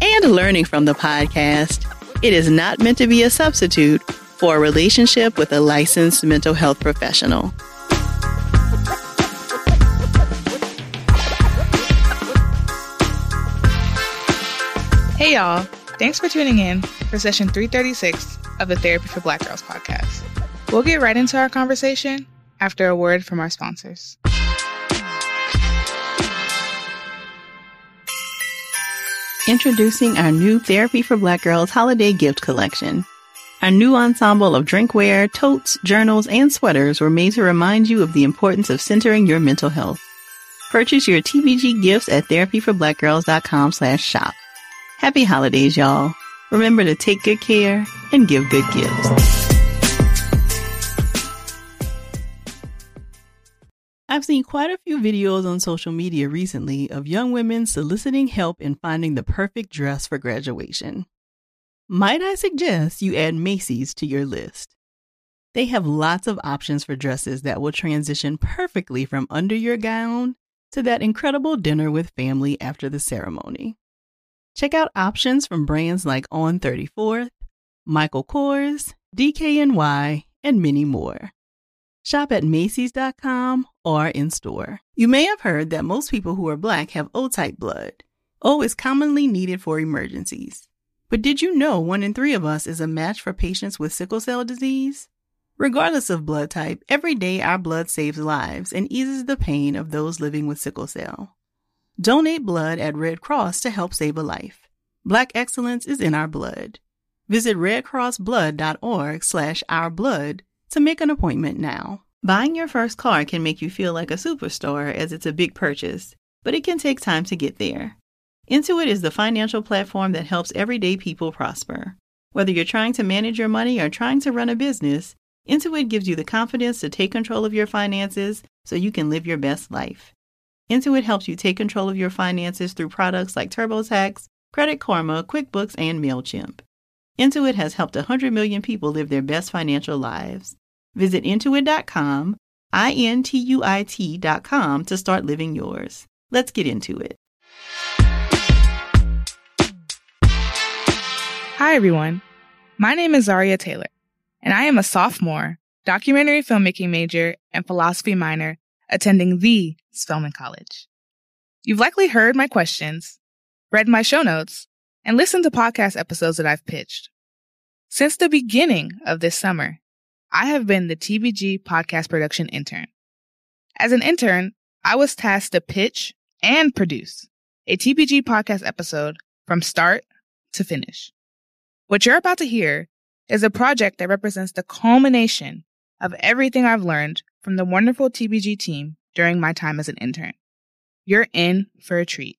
and learning from the podcast, it is not meant to be a substitute for a relationship with a licensed mental health professional. Hey, y'all. Thanks for tuning in for session 336 of the Therapy for Black Girls podcast. We'll get right into our conversation after a word from our sponsors. Introducing our new Therapy for Black Girls holiday gift collection. Our new ensemble of drinkware, totes, journals, and sweaters were made to remind you of the importance of centering your mental health. Purchase your TBG gifts at therapyforblackgirls.com slash shop. Happy holidays, y'all. Remember to take good care and give good gifts. I've seen quite a few videos on social media recently of young women soliciting help in finding the perfect dress for graduation. Might I suggest you add Macy's to your list? They have lots of options for dresses that will transition perfectly from under your gown to that incredible dinner with family after the ceremony. Check out options from brands like On 34th, Michael Kors, DKNY, and many more. Shop at Macy's.com or in store. You may have heard that most people who are black have O type blood. O is commonly needed for emergencies. But did you know one in three of us is a match for patients with sickle cell disease? Regardless of blood type, every day our blood saves lives and eases the pain of those living with sickle cell. Donate blood at Red Cross to help save a life. Black excellence is in our blood. Visit redcrossblood.org slash ourblood to make an appointment now. Buying your first car can make you feel like a superstar as it's a big purchase, but it can take time to get there. Intuit is the financial platform that helps everyday people prosper. Whether you're trying to manage your money or trying to run a business, Intuit gives you the confidence to take control of your finances so you can live your best life. Intuit helps you take control of your finances through products like TurboTax, Credit Karma, QuickBooks, and MailChimp. Intuit has helped 100 million people live their best financial lives. Visit intuit.com, I N T U I T.com to start living yours. Let's get into it. Hi, everyone. My name is Zaria Taylor, and I am a sophomore, documentary filmmaking major, and philosophy minor attending the Spelman College. You've likely heard my questions, read my show notes, and listened to podcast episodes that I've pitched. Since the beginning of this summer, I have been the TBG podcast production intern. As an intern, I was tasked to pitch and produce a TBG podcast episode from start to finish. What you're about to hear is a project that represents the culmination of everything I've learned from the wonderful TBG team during my time as an intern. You're in for a treat.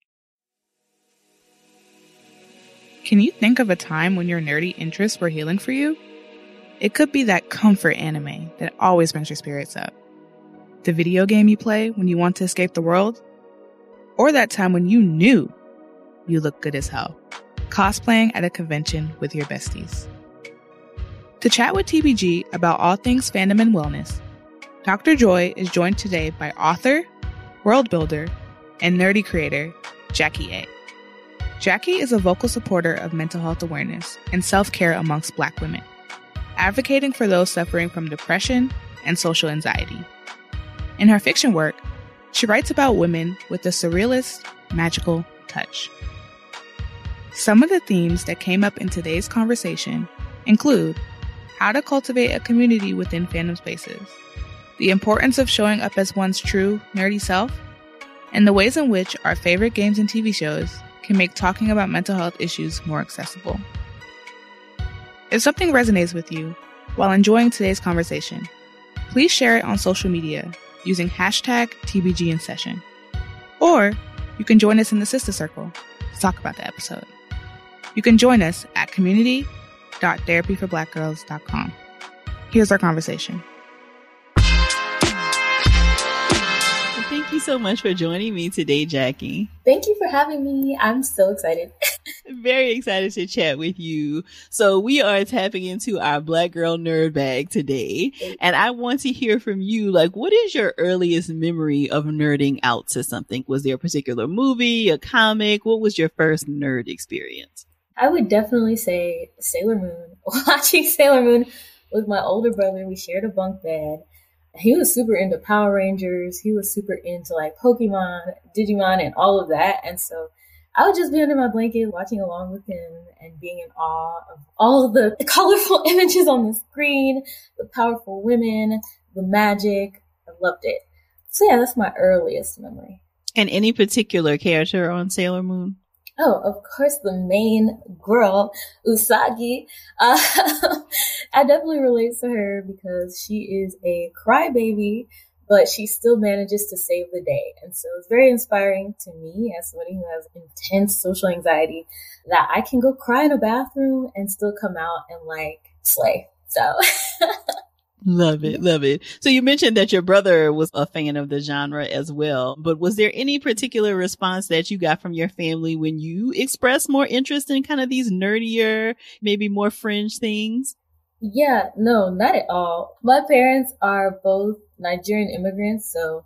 Can you think of a time when your nerdy interests were healing for you? It could be that comfort anime that always brings your spirits up, the video game you play when you want to escape the world, or that time when you knew you looked good as hell, cosplaying at a convention with your besties. To chat with TBG about all things fandom and wellness, Dr. Joy is joined today by author, world builder, and nerdy creator Jacque Aye. Jacque is a vocal supporter of mental health awareness and self care amongst Black women advocating for those suffering from depression and social anxiety. In her fiction work, she writes about women with a surrealist, magical touch. Some of the themes that came up in today's conversation include how to cultivate a community within fandom spaces, the importance of showing up as one's true, nerdy self, and the ways in which our favorite games and TV shows can make talking about mental health issues more accessible. If something resonates with you while enjoying today's conversation, please share it on social media using hashtag TBG in session. Or you can join us in the Sister Circle to talk about the episode. You can join us at community.therapyforblackgirls.com. Here's our conversation. Thank you so much for joining me today, Jacque. Thank you for having me. I'm so excited. Very excited to chat with you. So we are tapping into our black girl nerd bag today. And I want to hear from you. Like, what is your earliest memory of nerding out to something? Was there a particular movie, a comic? What was your first nerd experience? I would definitely say Sailor Moon. Watching Sailor Moon with my older brother, we shared a bunk bed. He was super into Power Rangers. He was super into like Pokemon, Digimon, and all of that. And so I would just be under my blanket watching along with him and being in awe of all of the, the colorful images on the screen, the powerful women, the magic. I loved it. So yeah, that's my earliest memory. And any particular character on Sailor Moon? Oh, of course, the main girl, Usagi. Uh, I definitely relate to her because she is a crybaby but she still manages to save the day. And so it's very inspiring to me as somebody who has intense social anxiety that I can go cry in a bathroom and still come out and like slay. So. Love it. Love it. So you mentioned that your brother was a fan of the genre as well, but was there any particular response that you got from your family when you expressed more interest in kind of these nerdier, maybe more fringe things? Yeah, no, not at all. My parents are both Nigerian immigrants, so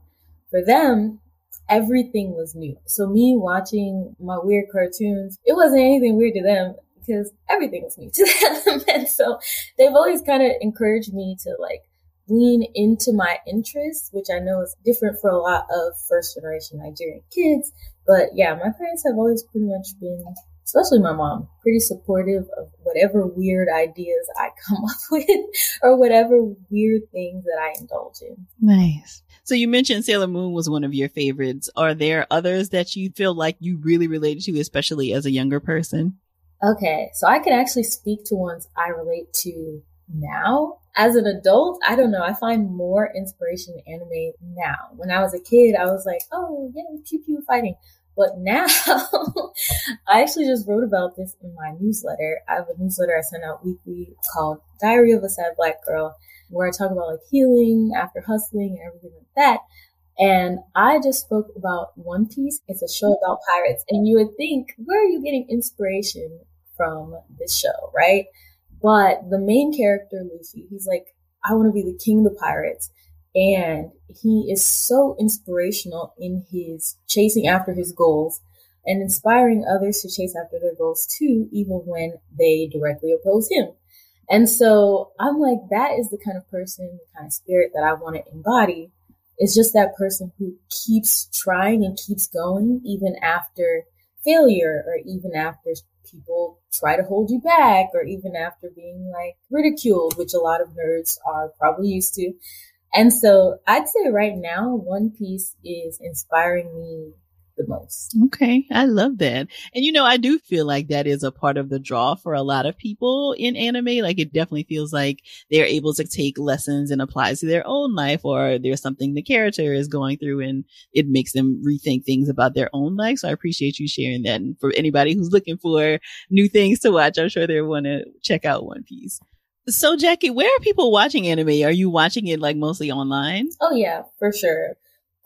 for them, everything was new. So me watching my weird cartoons, it wasn't anything weird to them because everything was new to them. and so they've always kind of encouraged me to like lean into my interests, which I know is different for a lot of first generation Nigerian kids. But yeah, my parents have always pretty much been especially my mom, pretty supportive of whatever weird ideas I come up with or whatever weird things that I indulge in. Nice. So you mentioned Sailor Moon was one of your favorites. Are there others that you feel like you really related to, especially as a younger person? Okay, so I can actually speak to ones I relate to now. As an adult, I don't know. I find more inspiration in anime now. When I was a kid, I was like, oh, yeah, pew pew fighting. But now, I actually just wrote about this in my newsletter. I have a newsletter I send out weekly called Diary of a Sad Black Girl, where I talk about like healing after hustling and everything like that. And I just spoke about One Piece. It's a show about pirates. And you would think, where are you getting inspiration from this show, right? But the main character, Luffy, he's like, I want to be the king of the pirates. And he is so inspirational in his chasing after his goals and inspiring others to chase after their goals too, even when they directly oppose him. And so I'm like, that is the kind of person, the kind of spirit that I want to embody. It's just that person who keeps trying and keeps going even after failure or even after people try to hold you back or even after being like ridiculed, which a lot of nerds are probably used to. And so I'd say right now, One Piece is inspiring me the most. Okay. I love that. And you know, I do feel like that is a part of the draw for a lot of people in anime. Like it definitely feels like they're able to take lessons and apply to their own life or there's something the character is going through and it makes them rethink things about their own life. So I appreciate you sharing that. And for anybody who's looking for new things to watch, I'm sure they want to check out One Piece. So Jacque, where are people watching anime? Are you watching it like mostly online? Oh yeah, for sure.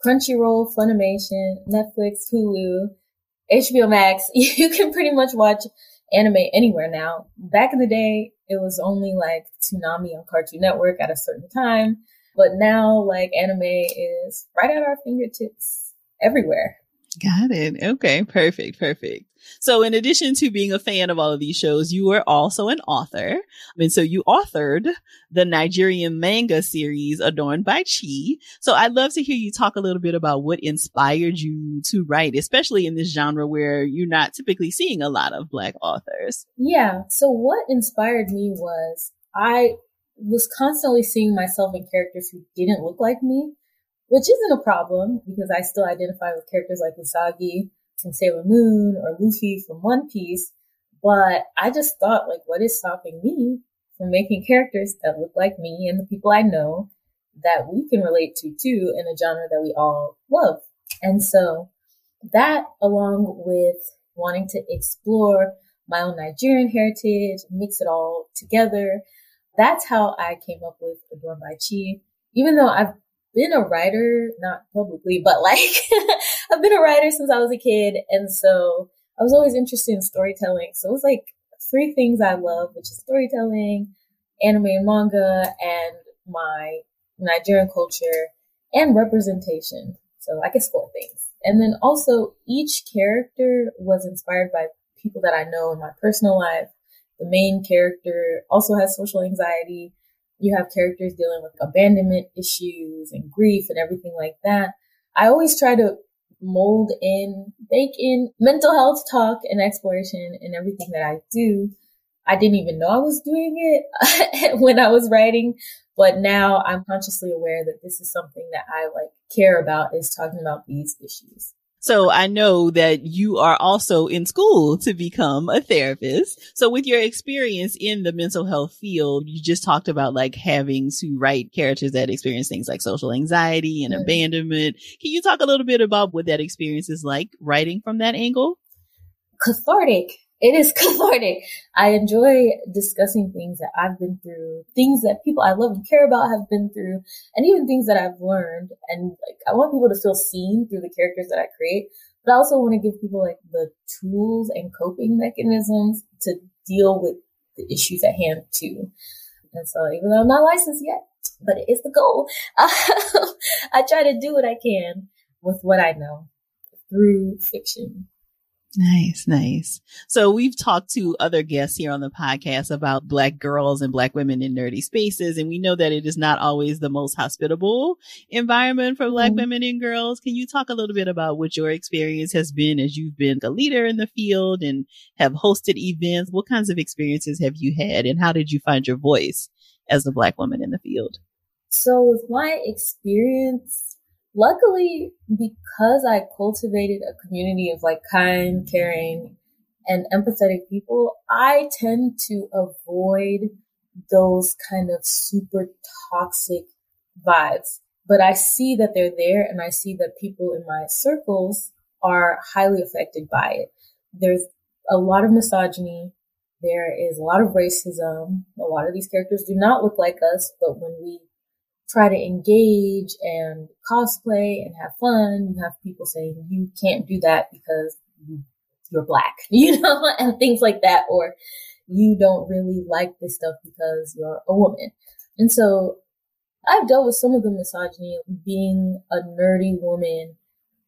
Crunchyroll, Funimation, Netflix, Hulu, HBO Max. You can pretty much watch anime anywhere now. Back in the day, it was only like Toonami on Cartoon Network at a certain time. But now like anime is right at our fingertips everywhere. Got it. Okay. Perfect. Perfect. So in addition to being a fan of all of these shows, you were also an author. And so you authored the Nigerian manga series Adorned by Chi. So I'd love to hear you talk a little bit about what inspired you to write, especially in this genre where you're not typically seeing a lot of black authors. Yeah. So what inspired me was I was constantly seeing myself in characters who didn't look like me, which isn't a problem because I still identify with characters like Usagi from Sailor Moon or Luffy from One Piece. But I just thought, like, what is stopping me from making characters that look like me and the people I know that we can relate to too in a genre that we all love? And so that along with wanting to explore my own Nigerian heritage, mix it all together. That's how I came up with Adorned by Chi. Even though I've been a writer, not publicly, but like I've been a writer since I was a kid. And so I was always interested in storytelling. So it was like three things I love, which is storytelling, anime and manga, and my Nigerian culture and representation. So I could score things. And then also each character was inspired by people that I know in my personal life. The main character also has social anxiety. You have characters dealing with abandonment issues and grief and everything like that. I always try to mold in, bake in mental health talk and exploration in everything that I do. I didn't even know I was doing it when I was writing, but now I'm consciously aware that this is something that I like care about is talking about these issues. So I know that you are also in school to become a therapist. So with your experience in the mental health field, you just talked about like having to write characters that experience things like social anxiety and mm-hmm. abandonment. Can you talk a little bit about what that experience is like writing from that angle? Cathartic it is cathartic. I enjoy discussing things that I've been through, things that people I love and care about have been through, and even things that I've learned. And like, I want people to feel seen through the characters that I create, but I also want to give people like the tools and coping mechanisms to deal with the issues at hand too. And so even though I'm not licensed yet, but it is the goal, I try to do what I can with what I know through fiction. Nice, nice. So we've talked to other guests here on the podcast about black girls and black women in nerdy spaces. And we know that it is not always the most hospitable environment for black mm-hmm. women and girls. Can you talk a little bit about what your experience has been as you've been a leader in the field and have hosted events? What kinds of experiences have you had and how did you find your voice as a black woman in the field? So with my experience, luckily, because I cultivated a community of like kind, caring, and empathetic people, I tend to avoid those kind of super toxic vibes. But I see that they're there and I see that people in my circles are highly affected by it. There's a lot of misogyny. There is a lot of racism. A lot of these characters do not look like us, but when we try to engage and cosplay and have fun, you have people saying you can't do that because you, you're black, you know, and things like that, or you don't really like this stuff because you're a woman. And so I've dealt with some of the misogyny being a nerdy woman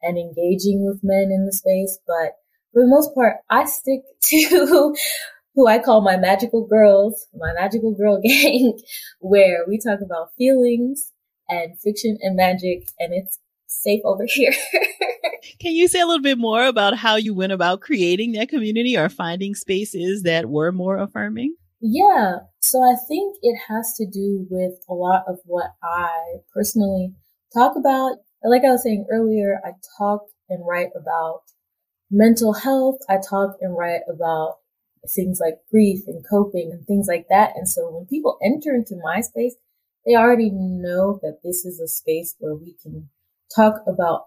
and engaging with men in the space, but for the most part, I stick to who I call my magical girls, my magical girl gang, where we talk about feelings and fiction and magic, and it's safe over here. Can you say a little bit more about how you went about creating that community or finding spaces that were more affirming? Yeah. So I think it has to do with a lot of what I personally talk about. Like I was saying earlier, I talk and write about mental health. I talk and write about things like grief and coping and things like that. And so when people enter into my space, they already know that this is a space where we can talk about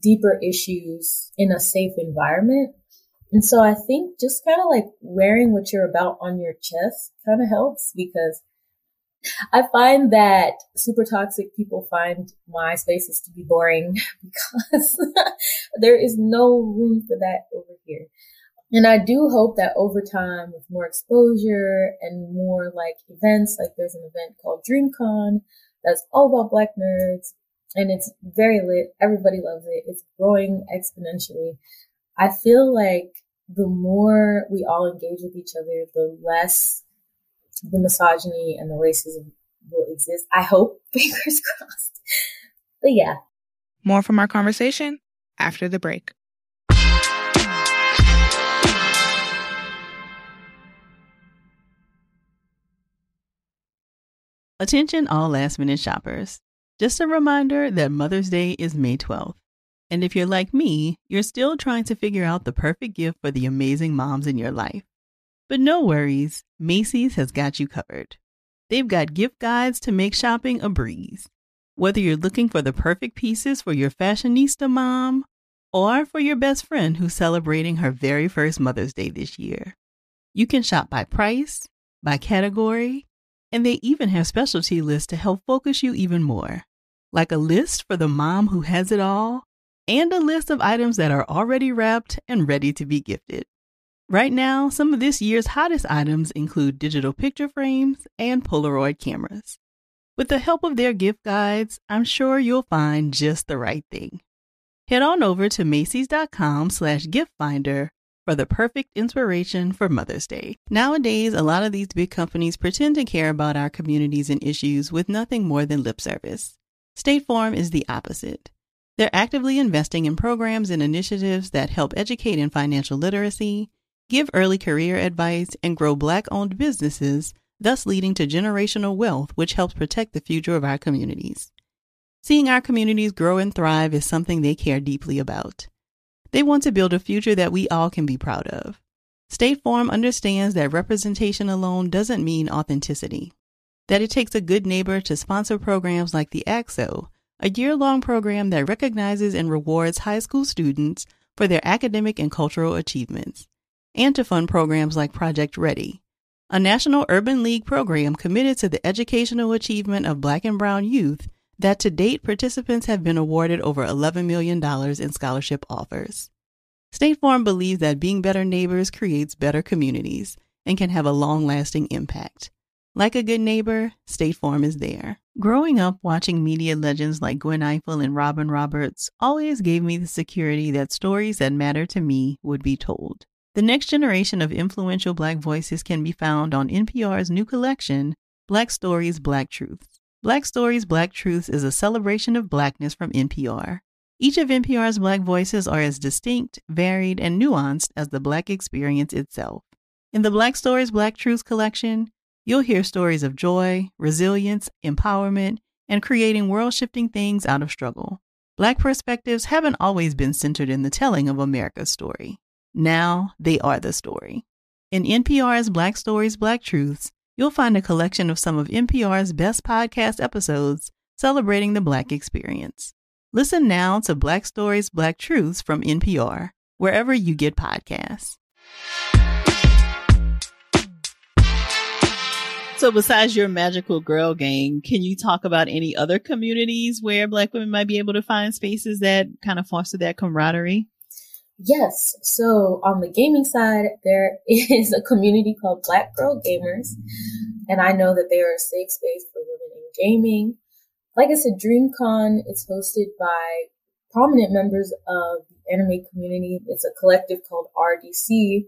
deeper issues in a safe environment. And so I think just kind of like wearing what you're about on your chest kind of helps because I find that super toxic people find my spaces to be boring because there is no room for that over here. And I do hope that over time, with more exposure and more like events, like there's an event called DreamCon that's all about Black nerds, and it's very lit. Everybody loves it. It's growing exponentially. I feel like the more we all engage with each other, the less the misogyny and the racism will exist. I hope, fingers crossed. But yeah. More from our conversation after the break. Attention all last minute shoppers. Just a reminder that Mother's Day is May 12th. And if you're like me, you're still trying to figure out the perfect gift for the amazing moms in your life. But no worries, Macy's has got you covered. They've got gift guides to make shopping a breeze. Whether you're looking for the perfect pieces for your fashionista mom or for your best friend who's celebrating her very first Mother's Day this year, You can shop by price, by category, and they even have specialty lists to help focus you even more, like a list for the mom who has it all, and a list of items that are already wrapped and ready to be gifted. Right now, some of this year's hottest items include digital picture frames and Polaroid cameras. With the help of their gift guides, I'm sure you'll find just the right thing. Head on over to Macy's.com slash gift finder for the perfect inspiration for Mother's Day. Nowadays, a lot of these big companies pretend to care about our communities and issues with nothing more than lip service. State Farm is the opposite. They're actively investing in programs and initiatives that help educate in financial literacy, give early career advice, and grow Black owned businesses, thus leading to generational wealth, which helps protect the future of our communities. Seeing our communities grow and thrive is something they care deeply about. They want to build a future that we all can be proud of. State Farm understands that representation alone doesn't mean authenticity, that it takes a good neighbor to sponsor programs like the ACT-SO, a year long program that recognizes and rewards high school students for their academic and cultural achievements, and to fund programs like Project Ready, a National Urban League program committed to the educational achievement of Black and Brown youth that to date participants have been awarded over $11 million in scholarship offers. State Farm believes that being better neighbors creates better communities and can have a long lasting impact. Like a good neighbor, State Farm is there. Growing up watching media legends like Gwen Ifill and Robin Roberts always gave me the security that stories that matter to me would be told. The next generation of influential Black voices can be found on NPR's new collection, Black Stories, Black Truths. Black Stories, Black Truths is a celebration of Blackness from NPR. Each of NPR's Black voices are as distinct, varied, and nuanced as the Black experience itself. In the Black Stories, Black Truths collection, you'll hear stories of joy, resilience, empowerment, and creating world shifting things out of struggle. Black perspectives haven't always been centered in the telling of America's story. Now they are the story. In NPR's Black Stories, Black Truths, you'll find a collection of some of NPR's best podcast episodes celebrating the Black experience. Listen now to Black Stories, Black Truths from NPR, wherever you get podcasts. So, besides your magical girl gang, can you talk about any other communities where Black women might be able to find spaces that kind of foster that camaraderie? Yes. So on the gaming side, there is a community called Black Girl Gamers. And I know that they are a safe space for women in gaming. Like I said, DreamCon is hosted by prominent members of the anime community. It's a collective called RDC.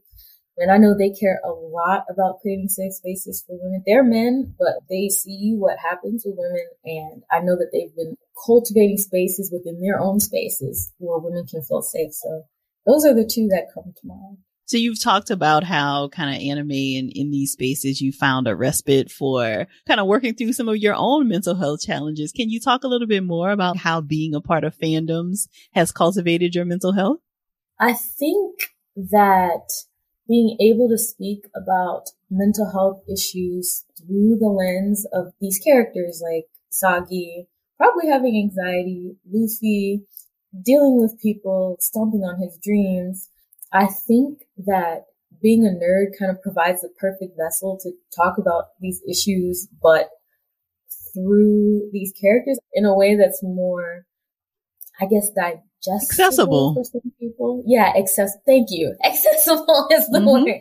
And I know they care a lot about creating safe spaces for women. They're men, but they see what happens with women. And I know that they've been cultivating spaces within their own spaces where women can feel safe. So those are the two that come to mind. So you've talked about how kind of anime and in these spaces you found a respite for kind of working through some of your own mental health challenges. Can you talk a little bit more about how being a part of fandoms has cultivated your mental health? I think that being able to speak about mental health issues through the lens of these characters like Usagi, probably having anxiety, Luffy, dealing with people, stomping on his dreams. I think that being a nerd kind of provides the perfect vessel to talk about these issues, but through these characters in a way that's more, I guess, digestible accessible for some people. Yeah, access. Thank you. Accessible is the mm-hmm. word.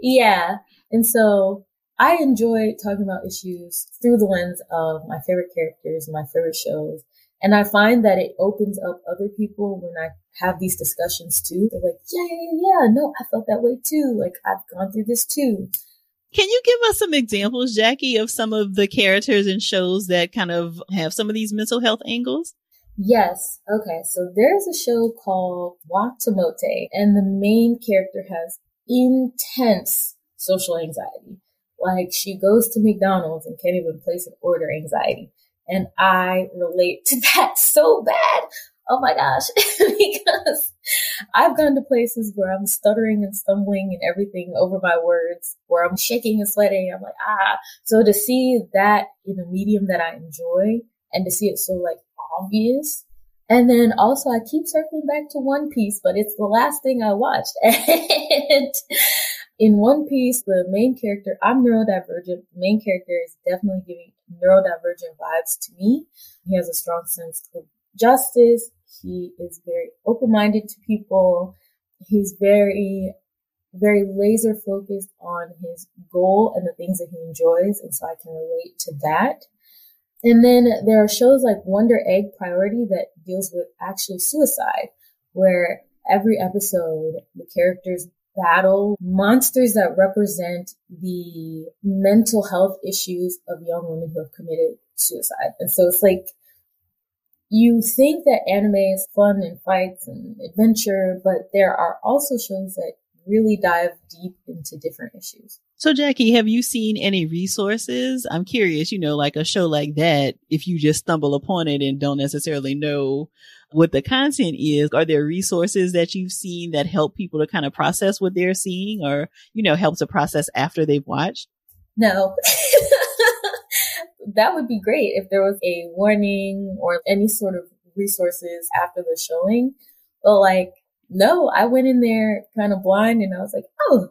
Yeah, and so I enjoy talking about issues through the lens of my favorite characters, my favorite shows, and I find that it opens up other people when I have these discussions too. They're like, yeah, yeah, yeah, no, I felt that way too. Like I've gone through this too. Can you give us some examples, Jacque, of some of the characters and shows that kind of have some of these mental health angles? Yes. Okay. So there's a show called Watamote, and the main character has intense social anxiety. Like she goes to McDonald's and can't even place an order anxiety. And I relate to that so bad. Oh my gosh. because I've gone to places where I'm stuttering and stumbling and everything over my words, where I'm shaking and sweating. I'm like, ah. So to see that in a medium that I enjoy and to see it so like obvious. And then also I keep circling back to One Piece, but it's the last thing I watched. and in One Piece, the main character, I'm neurodivergent. The main character is definitely giving neurodivergent vibes to me. He has a strong sense of justice. He is very open minded to people. He's very, very laser focused on his goal and the things that he enjoys. And so I can relate to that. And then there are shows like Wonder Egg Priority that deals with actually suicide, where every episode the characters battle monsters that represent the mental health issues of young women who have committed suicide. And so it's like you think that anime is fun and fights and adventure, but there are also shows that really dive deep into different issues. So, Jacque, have you seen any resources? I'm curious, you know, like a show like that, if you just stumble upon it and don't necessarily know what the content is, are there resources that you've seen that help people to kind of process what they're seeing or, you know, help to process after they've watched? No. that would be great if there was a warning or any sort of resources after the showing. But like, no, I went in there kind of blind and I was like, oh,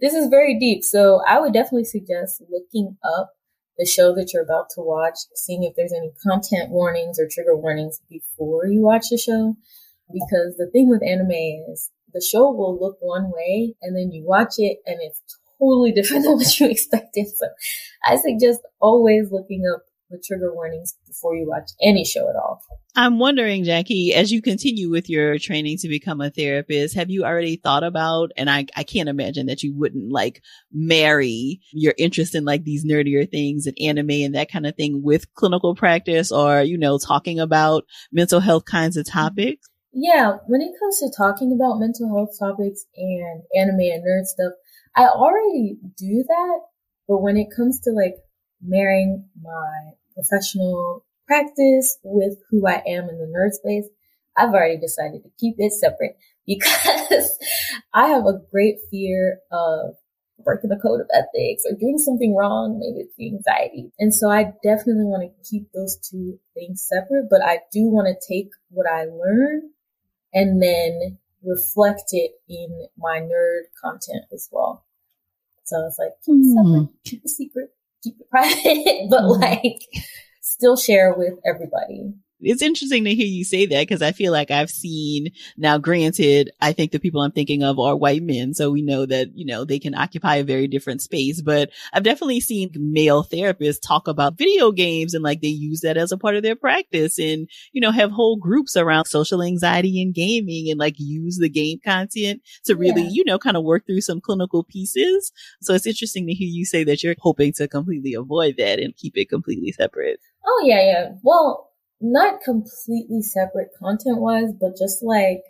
this is very deep. So I would definitely suggest looking up the show that you're about to watch, seeing if there's any content warnings or trigger warnings before you watch the show. Because the thing with anime is the show will look one way and then you watch it and it's totally different than what you expected. So I suggest always looking up the trigger warnings before you watch any show at all. I'm wondering, Jacque, as you continue with your training to become a therapist, have you already thought about, and I, I can't imagine that you wouldn't like marry your interest in like these nerdier things and anime and that kind of thing with clinical practice or, you know, talking about mental health kinds of topics? Yeah, when it comes to talking about mental health topics and anime and nerd stuff, I already do that, but when it comes to like marrying my professional practice with who I am in the nerd space, I've already decided to keep it separate because I have a great fear of breaking the code of ethics or doing something wrong, maybe it's the anxiety. And so I definitely want to keep those two things separate, but I do want to take what I learn and then reflect it in my nerd content as well. So it's like, keep it separate, mm. keep it secret, keep it private, but mm. like still share with everybody it's interesting to hear you say that because I feel like I've seen now, granted, I think the people I'm thinking of are white men. So we know that, you know, they can occupy a very different space, but I've definitely seen male therapists talk about video games and like they use that as a part of their practice and, you know, have whole groups around social anxiety and gaming and like use the game content to really, yeah. you know, kind of work through some clinical pieces. So it's interesting to hear you say that you're hoping to completely avoid that and keep it completely separate. Oh yeah, yeah. Well, not completely separate content wise, but just like,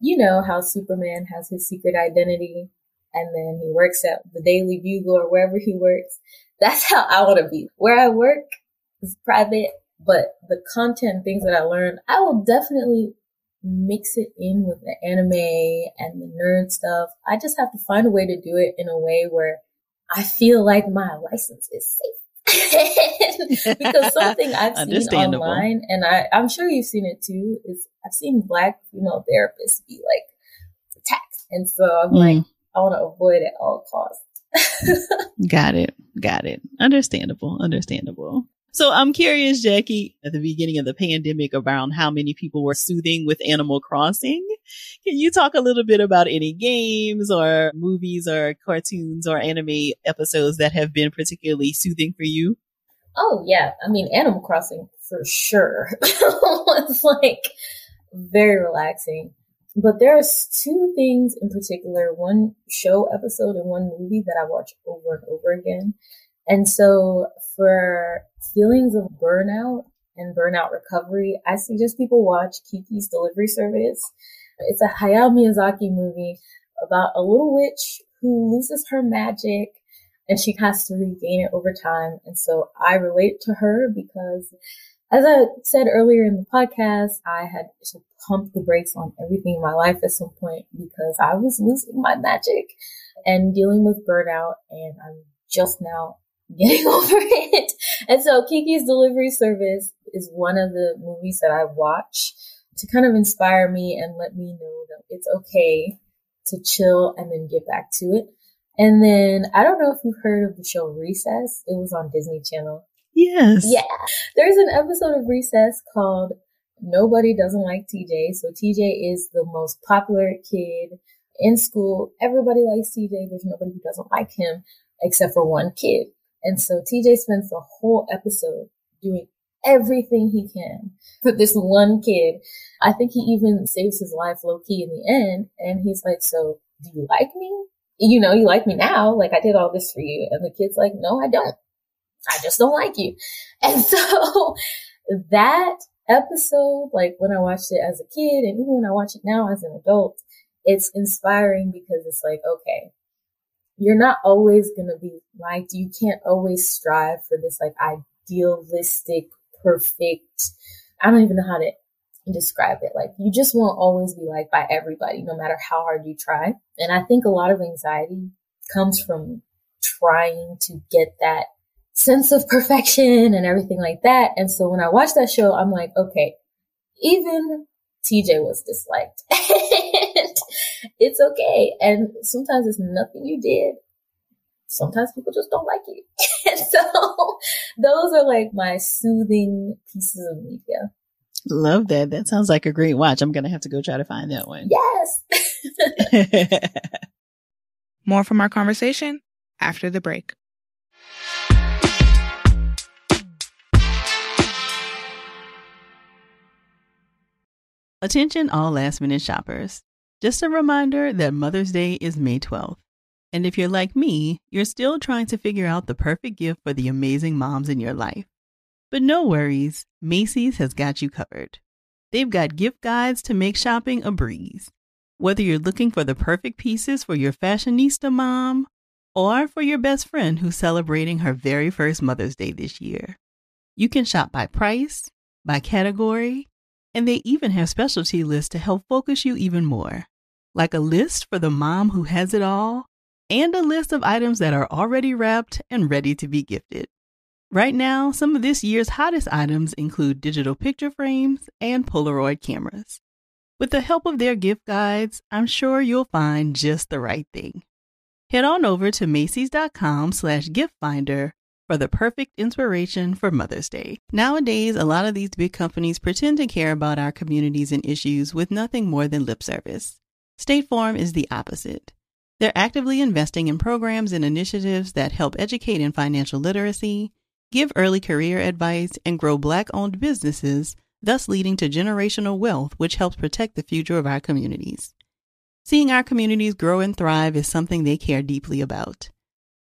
you know, how Superman has his secret identity and then he works at the Daily Bugle or wherever he works. That's how I want to be. Where I work is private, but the content things that I learn, I will definitely mix it in with the anime and the nerd stuff. I just have to find a way to do it in a way where I feel like my license is safe. because something I've seen online, and I, I'm sure you've seen it too, is I've seen black female therapists be like attacked. And so I'm mm. like, I want to avoid at all costs. got it. Got it. Understandable. Understandable. So I'm curious, Jacque, at the beginning of the pandemic around how many people were soothing with Animal Crossing. Can you talk a little bit about any games or movies or cartoons or anime episodes that have been particularly soothing for you? Oh yeah. I mean, Animal Crossing for sure. it's like very relaxing. But there's two things in particular, one show episode and one movie that I watch over and over again. And so for feelings of burnout and burnout recovery, I suggest people watch Kiki's Delivery Service. It's a Hayao Miyazaki movie about a little witch who loses her magic and she has to regain it over time. And so I relate to her because as I said earlier in the podcast, I had to pump the brakes on everything in my life at some point because I was losing my magic and dealing with burnout. And I'm just now getting over it. And so Kiki's Delivery Service is one of the movies that I watch to kind of inspire me and let me know that it's okay to chill and then get back to it. And then I don't know if you've heard of the show Recess. It was on Disney Channel. Yes. Yeah. There's an episode of Recess called Nobody Doesn't Like TJ. So TJ is the most popular kid in school. Everybody likes TJ. There's nobody who doesn't like him except for one kid. And so TJ spends the whole episode doing everything he can for this one kid. I think he even saves his life low key in the end. And he's like, so do you like me? You know, you like me now. Like I did all this for you. And the kid's like, no, I don't. I just don't like you. And so that episode, like when I watched it as a kid and even when I watch it now as an adult, it's inspiring because it's like, okay, you're not always going to be liked. You can't always strive for this like idealistic, perfect. I don't even know how to describe it. Like you just won't always be liked by everybody, no matter how hard you try. And I think a lot of anxiety comes from trying to get that sense of perfection and everything like that. And so when I watch that show, I'm like, okay, even TJ was disliked. it's okay. And sometimes it's nothing you did. Sometimes people just don't like you. and so those are like my soothing pieces of media. Love that. That sounds like a great watch. I'm going to have to go try to find that one. Yes. More from our conversation after the break. Attention all last minute shoppers. Just a reminder that Mother's Day is May 12th. And if you're like me, you're still trying to figure out the perfect gift for the amazing moms in your life. But no worries, Macy's has got you covered. They've got gift guides to make shopping a breeze. Whether you're looking for the perfect pieces for your fashionista mom or for your best friend who's celebrating her very first Mother's Day this year, you can shop by price, by category, and they even have specialty lists to help focus you even more, like a list for the mom who has it all, and a list of items that are already wrapped and ready to be gifted. Right now, some of this year's hottest items include digital picture frames and Polaroid cameras. With the help of their gift guides, I'm sure you'll find just the right thing. Head on over to Macy's.com slash gift finder for the perfect inspiration for Mother's Day. Nowadays, a lot of these big companies pretend to care about our communities and issues with nothing more than lip service. State Farm is the opposite. They're actively investing in programs and initiatives that help educate in financial literacy, give early career advice, and grow Black owned businesses, thus leading to generational wealth, which helps protect the future of our communities. Seeing our communities grow and thrive is something they care deeply about.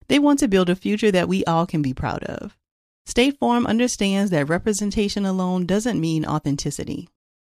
They want to build a future that we all can be proud of. State Farm understands that representation alone doesn't mean authenticity,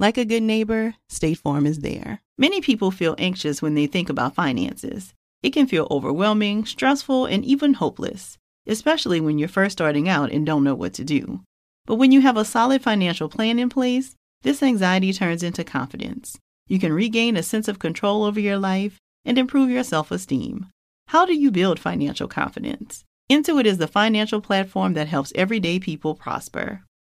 Like a good neighbor, State Farm is there. Many people feel anxious when they think about finances. It can feel overwhelming, stressful, and even hopeless, especially when you're first starting out and don't know what to do. But when you have a solid financial plan in place, this anxiety turns into confidence. You can regain a sense of control over your life and improve your self esteem. How do you build financial confidence? Intuit is the financial platform that helps everyday people prosper.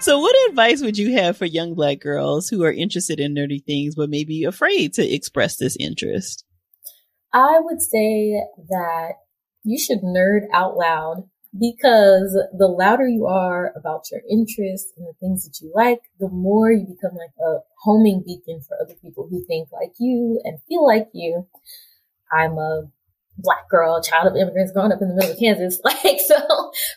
So, what advice would you have for young black girls who are interested in nerdy things but may be afraid to express this interest? I would say that you should nerd out loud because the louder you are about your interests and the things that you like, the more you become like a homing beacon for other people who think like you and feel like you. I'm a black girl, child of immigrants growing up in the middle of Kansas. Like, so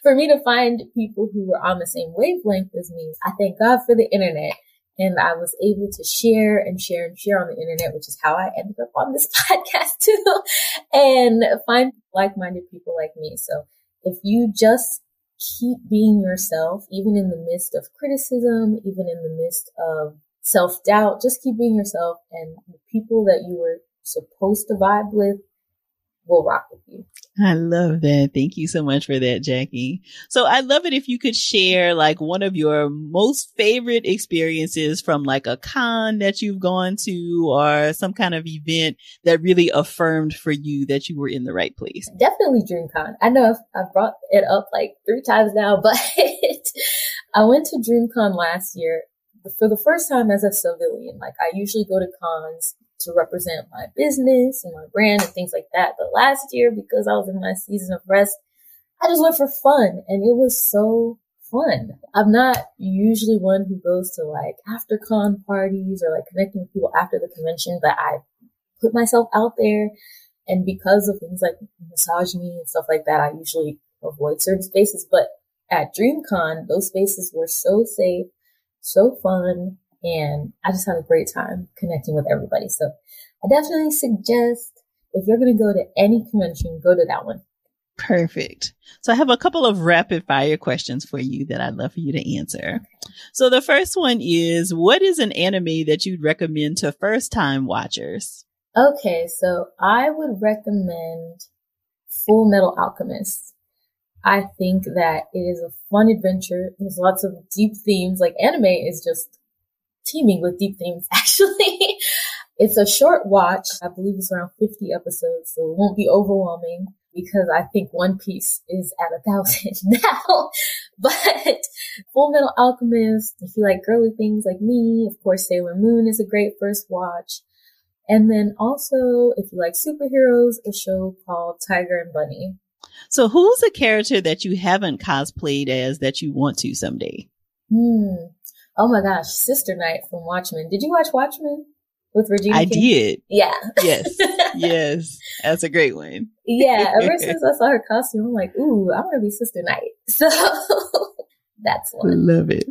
for me to find people who were on the same wavelength as me, I thank God for the internet. And I was able to share and share and share on the internet, which is how I ended up on this podcast too, and find like-minded people like me. So if you just keep being yourself, even in the midst of criticism, even in the midst of self doubt, just keep being yourself and the people that you were supposed to vibe with will rock with you. I love that. Thank you so much for that, Jacque. So I love it if you could share like one of your most favorite experiences from like a con that you've gone to or some kind of event that really affirmed for you that you were in the right place. Definitely DreamCon. I know I've, I've brought it up like three times now, but I went to DreamCon last year for the first time as a civilian. Like I usually go to cons to represent my business and my brand and things like that. But last year, because I was in my season of rest, I just went for fun and it was so fun. I'm not usually one who goes to like after con parties or like connecting with people after the convention, but I put myself out there. And because of things like misogyny and stuff like that, I usually avoid certain spaces. But at DreamCon, those spaces were so safe, so fun, and I just had a great time connecting with everybody. So I definitely suggest if you're going to go to any convention, go to that one. Perfect. So I have a couple of rapid fire questions for you that I'd love for you to answer. So the first one is what is an anime that you'd recommend to first time watchers? Okay, so I would recommend Fullmetal Alchemist. I think that it is a fun adventure. There's lots of deep themes. Like anime is just teeming with deep themes, actually. it's a short watch. I believe it's around 50 episodes, so it won't be overwhelming because I think One Piece is at a thousand now. but Fullmetal Alchemist, if you like girly things like me, of course Sailor Moon is a great first watch. And then also, if you like superheroes, a show called Tiger and Bunny. So who's a character that you haven't cosplayed as that you want to someday? Hmm. Oh my gosh, Sister Night from Watchmen. Did you watch Watchmen with Regina? I King? did. Yeah. Yes. yes. That's a great one. Yeah. Ever since I saw her costume, I'm like, ooh, I want to be Sister Night. So that's one. I love it.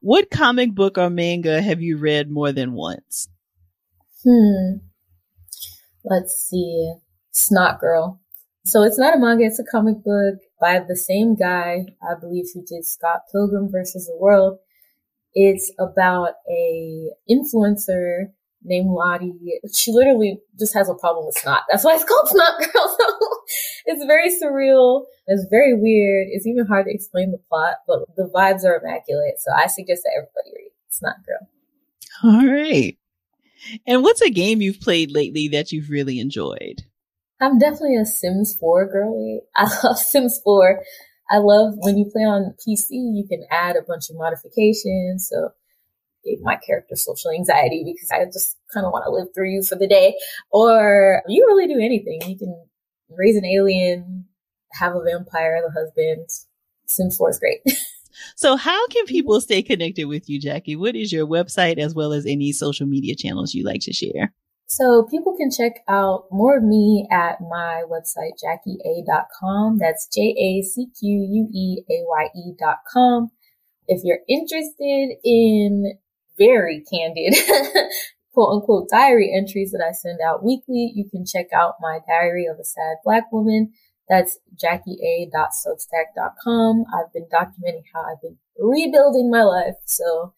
What comic book or manga have you read more than once? Hmm. Let's see. Snot Girl. So it's not a manga, it's a comic book by the same guy, I believe, who did Scott Pilgrim versus the World. It's about a influencer named Lottie. She literally just has a problem with snot. That's why it's called Snot Girl. So it's very surreal. It's very weird. It's even hard to explain the plot, but the vibes are immaculate. So I suggest that everybody read Snot Girl. All right. And what's a game you've played lately that you've really enjoyed? I'm definitely a Sims 4 girly. I love Sims 4. I love when you play on PC, you can add a bunch of modifications. So gave my character social anxiety because I just kind of want to live through you for the day. Or you really do anything. You can raise an alien, have a vampire, the husband. Sims 4 is great. so how can people stay connected with you, Jacque? What is your website as well as any social media channels you like to share? So people can check out more of me at my website, jacqueaye.com. That's J-A-C-Q-U-E-A-Y-E.com. If you're interested in very candid, quote unquote diary entries that I send out weekly, you can check out my diary of a sad black woman. That's jacqueaye.substack.com. I've been documenting how I've been rebuilding my life. So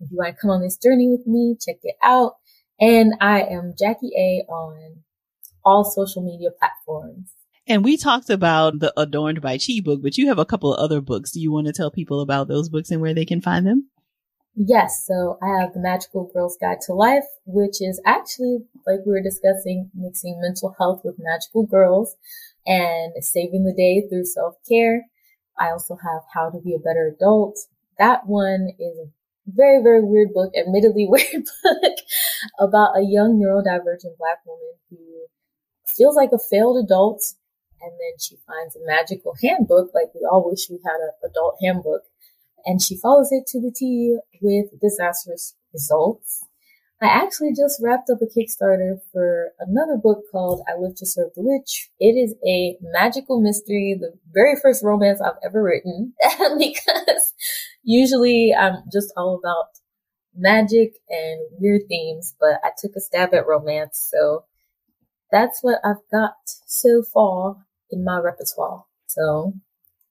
if you want to come on this journey with me, check it out. And I am Jacque Aye on all social media platforms. And we talked about the Adorned by Chi book, but you have a couple of other books. Do you want to tell people about those books and where they can find them? Yes. So I have The Magical Girl's Guide to Life, which is actually, like we were discussing, mixing mental health with magical girls and saving the day through self care. I also have How to Be a Better Adult. That one is a very, very weird book, admittedly weird book about a young neurodivergent black woman who feels like a failed adult and then she finds a magical handbook, like we all wish we had an adult handbook, and she follows it to the T with disastrous results. I actually just wrapped up a Kickstarter for another book called I Live to Serve the Witch. It is a magical mystery, the very first romance I've ever written, because usually I'm just all about magic and weird themes, but I took a stab at romance, so that's what I've got so far in my repertoire. So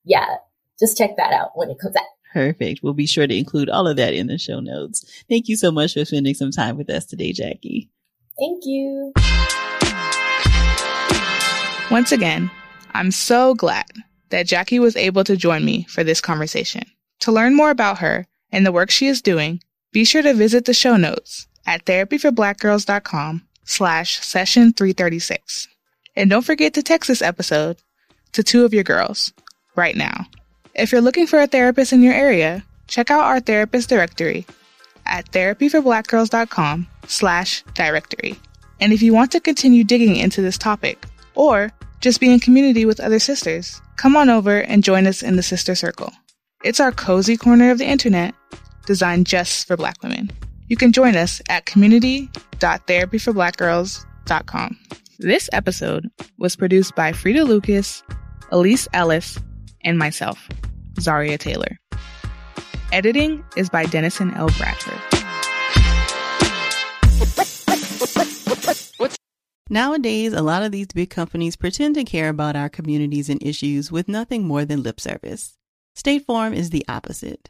yeah, just check that out when it comes out. Perfect. We'll be sure to include all of that in the show notes. Thank you so much for spending some time with us today, Jacque. Thank you. Once again, I'm so glad that Jacque was able to join me for this conversation. To learn more about her and the work she is doing, be sure to visit the show notes at therapyforblackgirls.com slash session 336. And don't forget to text this episode to two of your girls right now. If you're looking for a therapist in your area, check out our therapist directory at therapyforblackgirls.com slash directory. And if you want to continue digging into this topic, or just be in community with other sisters, come on over and join us in the Sister Circle. It's our cozy corner of the internet designed just for Black women. You can join us at community.therapyforblackgirls.com. This episode was produced by Fredia Lucas, Elise Ellis, and myself, Zaria Taylor. Editing is by Dennison L. Bradford. Nowadays, a lot of these big companies pretend to care about our communities and issues with nothing more than lip service. State Farm is the opposite.